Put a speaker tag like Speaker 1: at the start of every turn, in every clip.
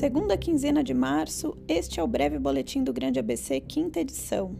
Speaker 1: Segunda quinzena de março, este é o breve boletim do Grande ABC, quinta edição.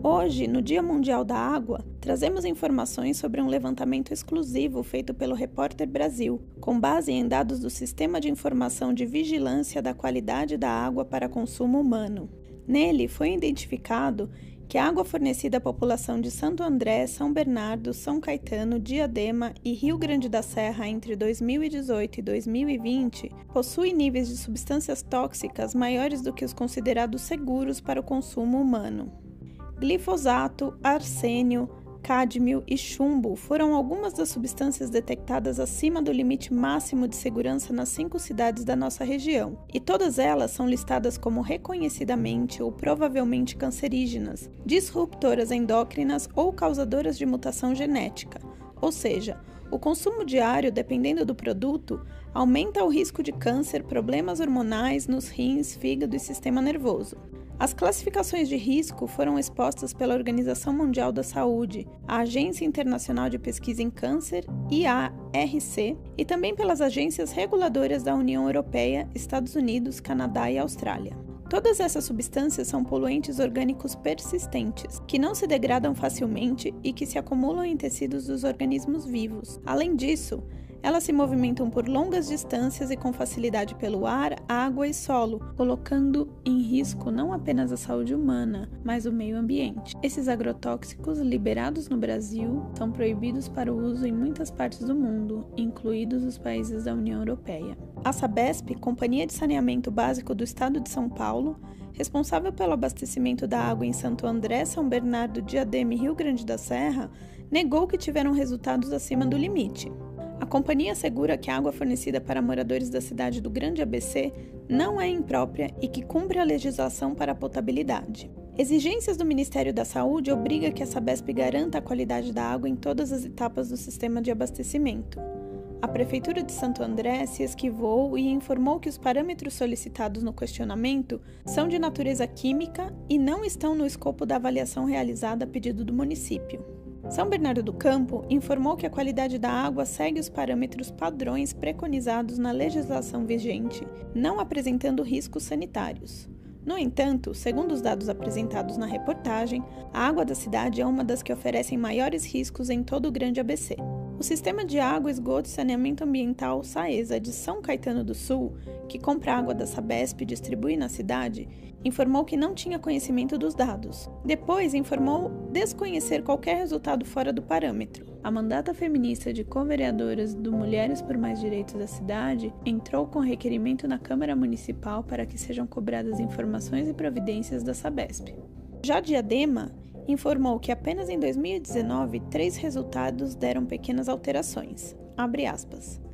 Speaker 1: Hoje, no Dia Mundial da Água, trazemos informações sobre um levantamento exclusivo feito pelo Repórter Brasil, com base em dados do Sistema de Informação de Vigilância da Qualidade da Água para Consumo Humano. Nele foi identificado que a água fornecida à população de Santo André, São Bernardo, São Caetano, Diadema e Rio Grande da Serra entre 2018 e 2020 possui níveis de substâncias tóxicas maiores do que os considerados seguros para o consumo humano. Glifosato, arsênio, cádmio e chumbo foram algumas das substâncias detectadas acima do limite máximo de segurança nas cinco cidades da nossa região, e todas elas são listadas como reconhecidamente ou provavelmente cancerígenas, disruptoras endócrinas ou causadoras de mutação genética, ou seja, o consumo diário, dependendo do produto, aumenta o risco de câncer, problemas hormonais nos rins, fígado e sistema nervoso. As classificações de risco foram expostas pela Organização Mundial da Saúde, a Agência Internacional de Pesquisa em Câncer, IARC, e também pelas agências reguladoras da União Europeia, Estados Unidos, Canadá e Austrália. Todas essas substâncias são poluentes orgânicos persistentes, que não se degradam facilmente e que se acumulam em tecidos dos organismos vivos. Além disso, elas se movimentam por longas distâncias e com facilidade pelo ar, água e solo, colocando em risco não apenas a saúde humana, mas o meio ambiente. Esses agrotóxicos liberados no Brasil são proibidos para o uso em muitas partes do mundo, incluídos os países da União Europeia. A Sabesp, Companhia de Saneamento Básico do Estado de São Paulo, responsável pelo abastecimento da água em Santo André, São Bernardo, Diadema e Rio Grande da Serra, negou que tiveram resultados acima do limite. A companhia assegura que a água fornecida para moradores da cidade do Grande ABC não é imprópria e que cumpre a legislação para a potabilidade. Exigências do Ministério da Saúde obrigam que a Sabesp garanta a qualidade da água em todas as etapas do sistema de abastecimento. A Prefeitura de Santo André se esquivou e informou que os parâmetros solicitados no questionamento são de natureza química e não estão no escopo da avaliação realizada a pedido do município. São Bernardo do Campo informou que a qualidade da água segue os parâmetros padrões preconizados na legislação vigente, não apresentando riscos sanitários. No entanto, segundo os dados apresentados na reportagem, a água da cidade é uma das que oferecem maiores riscos em todo o Grande ABC. O Sistema de Água, Esgoto e Saneamento Ambiental SAESA de São Caetano do Sul, que compra água da Sabesp e distribui na cidade, informou que não tinha conhecimento dos dados. Depois informou desconhecer qualquer resultado fora do parâmetro. A mandata feminista de co-vereadoras do Mulheres por Mais Direitos da cidade entrou com requerimento na Câmara Municipal para que sejam cobradas informações e providências da Sabesp. Já Diadema informou que apenas em 2019 três resultados deram pequenas alterações.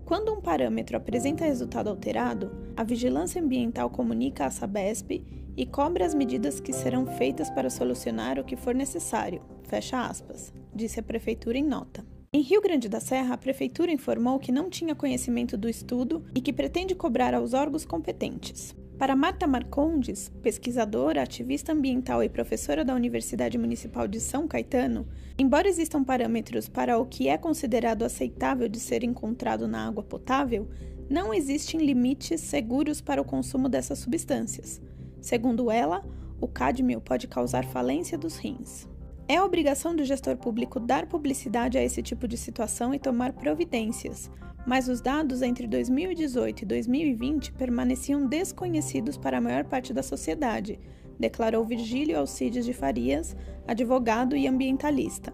Speaker 1: Quando um parâmetro apresenta resultado alterado, a Vigilância Ambiental comunica à Sabesp e cobra as medidas que serão feitas para solucionar o que for necessário. Fecha aspas, disse a Prefeitura em nota. Em Rio Grande da Serra, a Prefeitura informou que não tinha conhecimento do estudo e que pretende cobrar aos órgãos competentes. Para Marta Marcondes, pesquisadora, ativista ambiental e professora da Universidade Municipal de São Caetano, embora existam parâmetros para o que é considerado aceitável de ser encontrado na água potável, não existem limites seguros para o consumo dessas substâncias. Segundo ela, o cádmio pode causar falência dos rins. É obrigação do gestor público dar publicidade a esse tipo de situação e tomar providências, mas os dados entre 2018 e 2020 permaneciam desconhecidos para a maior parte da sociedade, declarou Virgílio Alcides de Farias, advogado e ambientalista.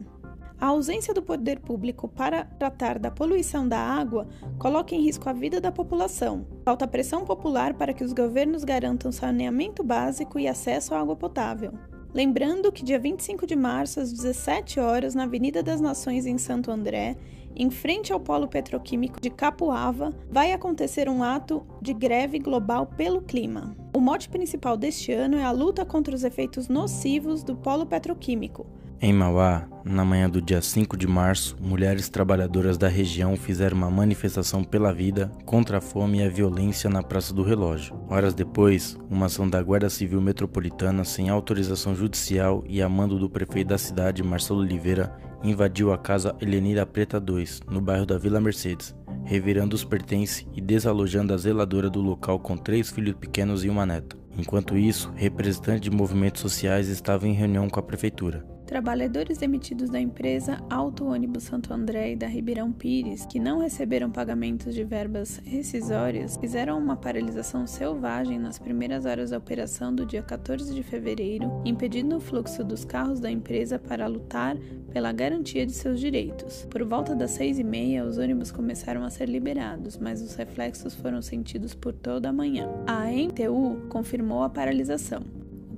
Speaker 1: A ausência do poder público para tratar da poluição da água coloca em risco a vida da população. Falta pressão popular para que os governos garantam saneamento básico e acesso à água potável. Lembrando que dia 25 de março, às 17 horas, na Avenida das Nações em Santo André, em frente ao polo petroquímico de Capuava, vai acontecer um ato de greve global pelo clima. O mote principal deste ano é a luta contra os efeitos nocivos do polo petroquímico,
Speaker 2: Em Mauá, na manhã do dia 5 de março, mulheres trabalhadoras da região fizeram uma manifestação pela vida contra a fome e a violência na Praça do Relógio. Horas depois, uma ação da Guarda Civil Metropolitana, sem autorização judicial e a mando do prefeito da cidade, Marcelo Oliveira, invadiu a casa Helenira Preta 2, no bairro da Vila Mercedes, revirando os pertences e desalojando a zeladora do local com três filhos pequenos e uma neta. Enquanto isso, representantes de movimentos sociais estavam em reunião com a prefeitura.
Speaker 1: Trabalhadores demitidos da empresa Auto Ônibus Santo André e da Ribeirão Pires, que não receberam pagamentos de verbas rescisórias, fizeram uma paralisação selvagem nas primeiras horas da operação do dia 14 de fevereiro, impedindo o fluxo dos carros da empresa para lutar pela garantia de seus direitos. Por volta das seis e meia, os ônibus começaram a ser liberados, mas os reflexos foram sentidos por toda a manhã. A MTU confirmou a paralisação.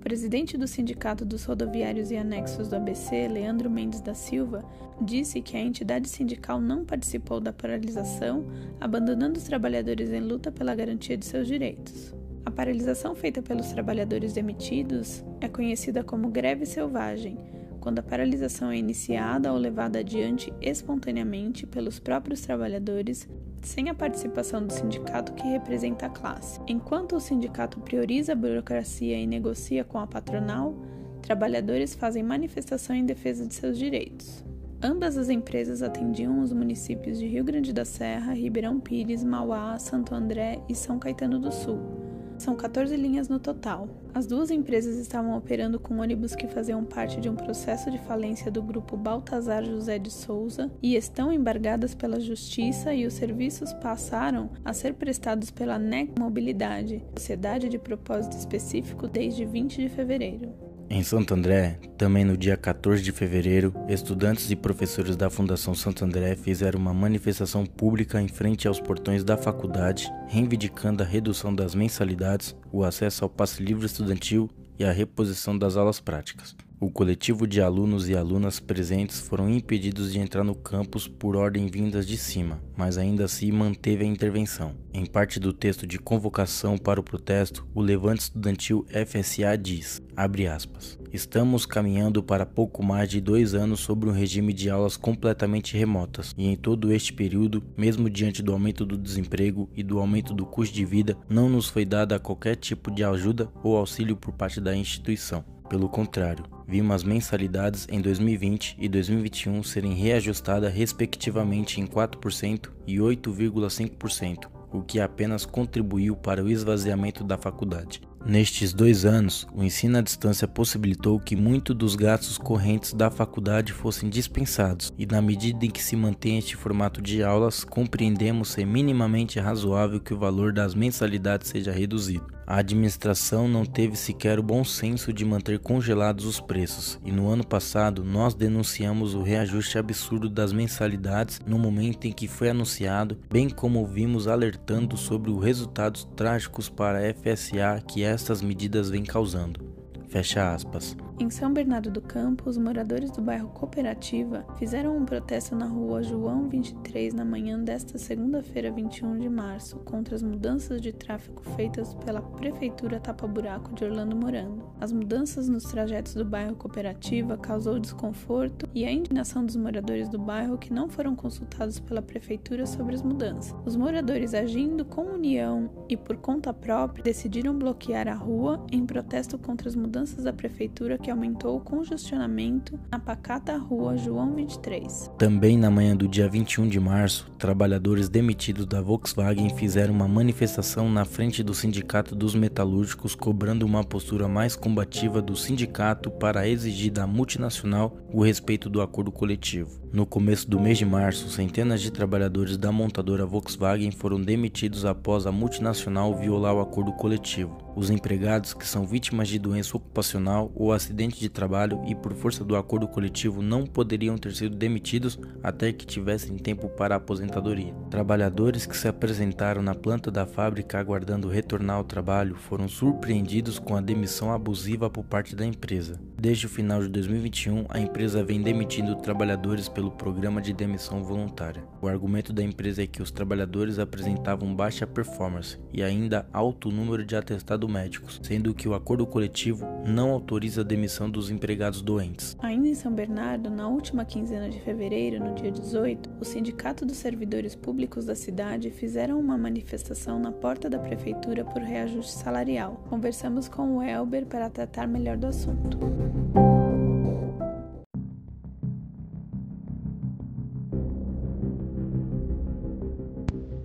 Speaker 1: Presidente do Sindicato dos Rodoviários e Anexos do ABC, Leandro Mendes da Silva, disse que a entidade sindical não participou da paralisação, abandonando os trabalhadores em luta pela garantia de seus direitos. A paralisação feita pelos trabalhadores demitidos é conhecida como greve selvagem, quando a paralisação é iniciada ou levada adiante espontaneamente pelos próprios trabalhadores sem a participação do sindicato que representa a classe. Enquanto o sindicato prioriza a burocracia e negocia com a patronal, trabalhadores fazem manifestação em defesa de seus direitos. Ambas as empresas atendiam os municípios de Rio Grande da Serra, Ribeirão Pires, Mauá, Santo André e São Caetano do Sul são 14 linhas no total. As duas empresas estavam operando com ônibus que faziam parte de um processo de falência do grupo Baltazar José de Souza e estão embargadas pela Justiça e os serviços passaram a ser prestados pela NEC Mobilidade, sociedade de propósito específico, desde 20 de fevereiro.
Speaker 2: Em Santo André, também no dia 14 de fevereiro, estudantes e professores da Fundação Santo André fizeram uma manifestação pública em frente aos portões da faculdade, reivindicando a redução das mensalidades, o acesso ao passe livre estudantil e a reposição das aulas práticas. O coletivo de alunos e alunas presentes foram impedidos de entrar no campus por ordem vindas de cima, mas ainda assim manteve a intervenção. Em parte do texto de convocação para o protesto, o Levante Estudantil FSA diz, aspas, Estamos caminhando para pouco mais de dois anos sobre um regime de aulas completamente remotas, e em todo este período, mesmo diante do aumento do desemprego e do aumento do custo de vida, não nos foi dada qualquer tipo de ajuda ou auxílio por parte da instituição. Pelo contrário, vimos as mensalidades em 2020 e 2021 serem reajustadas respectivamente em 4% e 8,5%, o que apenas contribuiu para o esvaziamento da faculdade. Nestes dois anos, o ensino à distância possibilitou que muitos dos gastos correntes da faculdade fossem dispensados, e na medida em que se mantém este formato de aulas, compreendemos ser minimamente razoável que o valor das mensalidades seja reduzido. A administração não teve sequer o bom senso de manter congelados os preços, e no ano passado nós denunciamos o reajuste absurdo das mensalidades no momento em que foi anunciado, bem como vimos alertando sobre os resultados trágicos para a FSA que estas medidas vêm causando. Fecha aspas.
Speaker 1: Em São Bernardo do Campo, os moradores do bairro Cooperativa fizeram um protesto na rua João 23 na manhã desta segunda-feira, 21 de março, contra as mudanças de tráfego feitas pela Prefeitura Tapa Buraco de Orlando Morando. As mudanças nos trajetos do bairro Cooperativa causou desconforto e a indignação dos moradores do bairro que não foram consultados pela Prefeitura sobre as mudanças. Os moradores, agindo com união e por conta própria, decidiram bloquear a rua em protesto contra as mudanças da Prefeitura que aumentou o congestionamento na pacata rua João 23.
Speaker 2: Também na manhã do dia 21 de março, trabalhadores demitidos da Volkswagen fizeram uma manifestação na frente do Sindicato dos Metalúrgicos, cobrando uma postura mais combativa do sindicato para exigir da multinacional o respeito do acordo coletivo. No começo do mês de março, centenas de trabalhadores da montadora Volkswagen foram demitidos após a multinacional violar o acordo coletivo. Os empregados que são vítimas de doença ocupacional ou acidente de trabalho e por força do acordo coletivo não poderiam ter sido demitidos até que tivessem tempo para a aposentadoria. Trabalhadores que se apresentaram na planta da fábrica aguardando retornar ao trabalho foram surpreendidos com a demissão abusiva por parte da empresa. Desde o final de 2021, a empresa vem demitindo trabalhadores pelo programa de demissão voluntária. O argumento da empresa é que os trabalhadores apresentavam baixa performance e ainda alto número de atestados médicos, sendo que o acordo coletivo não autoriza a demissão dos empregados doentes.
Speaker 1: Ainda em São Bernardo, na última quinzena de fevereiro, no dia 18, o Sindicato dos Servidores Públicos da cidade fizeram uma manifestação na porta da prefeitura por reajuste salarial. Conversamos com o Elber para tratar melhor do assunto.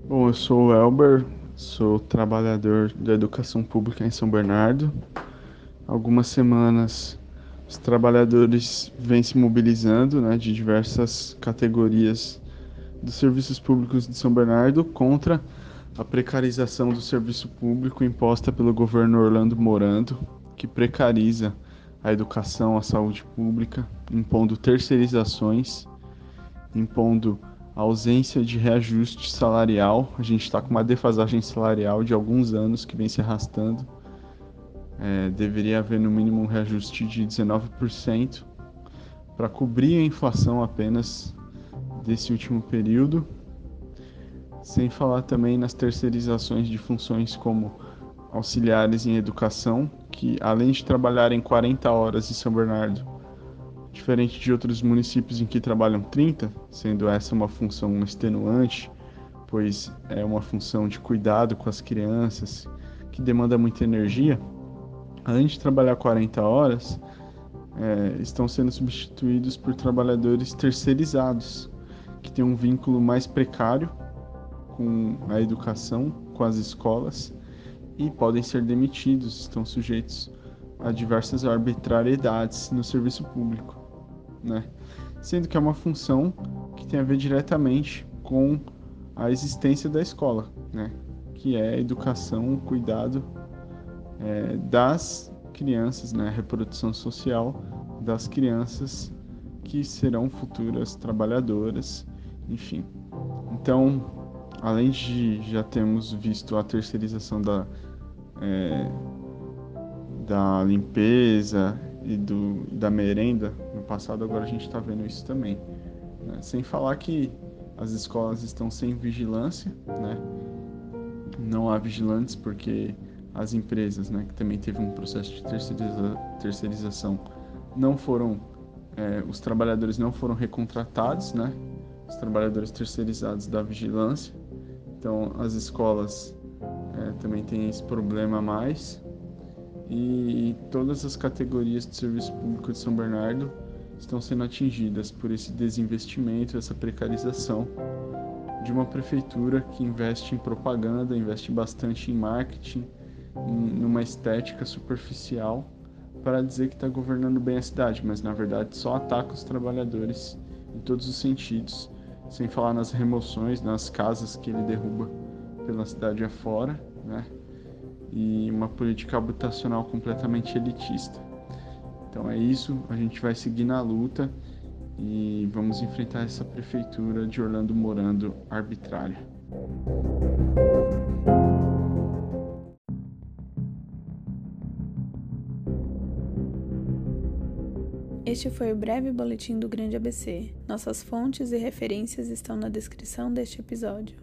Speaker 3: Bom, eu sou o Elber, sou trabalhador da educação pública em São Bernardo. Algumas semanas os trabalhadores vêm se mobilizando né, de diversas categorias dos serviços públicos de São Bernardo contra a precarização do serviço público imposta pelo governo Orlando Morando, que precariza a educação, a saúde pública, impondo terceirizações, impondo a ausência de reajuste salarial. A gente está com uma defasagem salarial de alguns anos que vem se arrastando. É, deveria haver no mínimo um reajuste de 19% para cobrir a inflação apenas desse último período, sem falar também nas terceirizações de funções como auxiliares em educação, que além de trabalharem 40 horas em São Bernardo, diferente de outros municípios em que trabalham 30, sendo essa uma função extenuante, pois é uma função de cuidado com as crianças, que demanda muita energia, além de trabalhar 40 horas, é, estão sendo substituídos por trabalhadores terceirizados, que têm um vínculo mais precário com a educação, com as escolas, e podem ser demitidos, estão sujeitos a diversas arbitrariedades no serviço público né? Sendo que é uma função que tem a ver diretamente com a existência da escola, né? Que é a educação, o cuidado é, das crianças, né? A reprodução social das crianças que serão futuras trabalhadoras, enfim. Então, além de já termos visto a terceirização da, é, da limpeza e do, da merenda no passado, agora a gente está vendo isso também. Né? Sem falar que as escolas estão sem vigilância, né? não há vigilantes porque as empresas, né, que também teve um processo de terceiriza terceirização, não foram, é, os trabalhadores não foram recontratados, né? Os trabalhadores terceirizados da vigilância. Então, as escolas é, também têm esse problema a mais. E todas as categorias de serviço público de São Bernardo estão sendo atingidas por esse desinvestimento, essa precarização de uma prefeitura que investe em propaganda, investe bastante em marketing, em, numa estética superficial para dizer que está governando bem a cidade, mas na verdade só ataca os trabalhadores em todos os sentidos, sem falar nas remoções, nas casas que ele derruba pela cidade afora, né? e uma política habitacional completamente elitista. Então é isso, a gente vai seguir na luta e vamos enfrentar essa prefeitura de Orlando Morando arbitrária.
Speaker 1: Este foi o breve boletim do Grande ABC. Nossas fontes e referências estão na descrição deste episódio.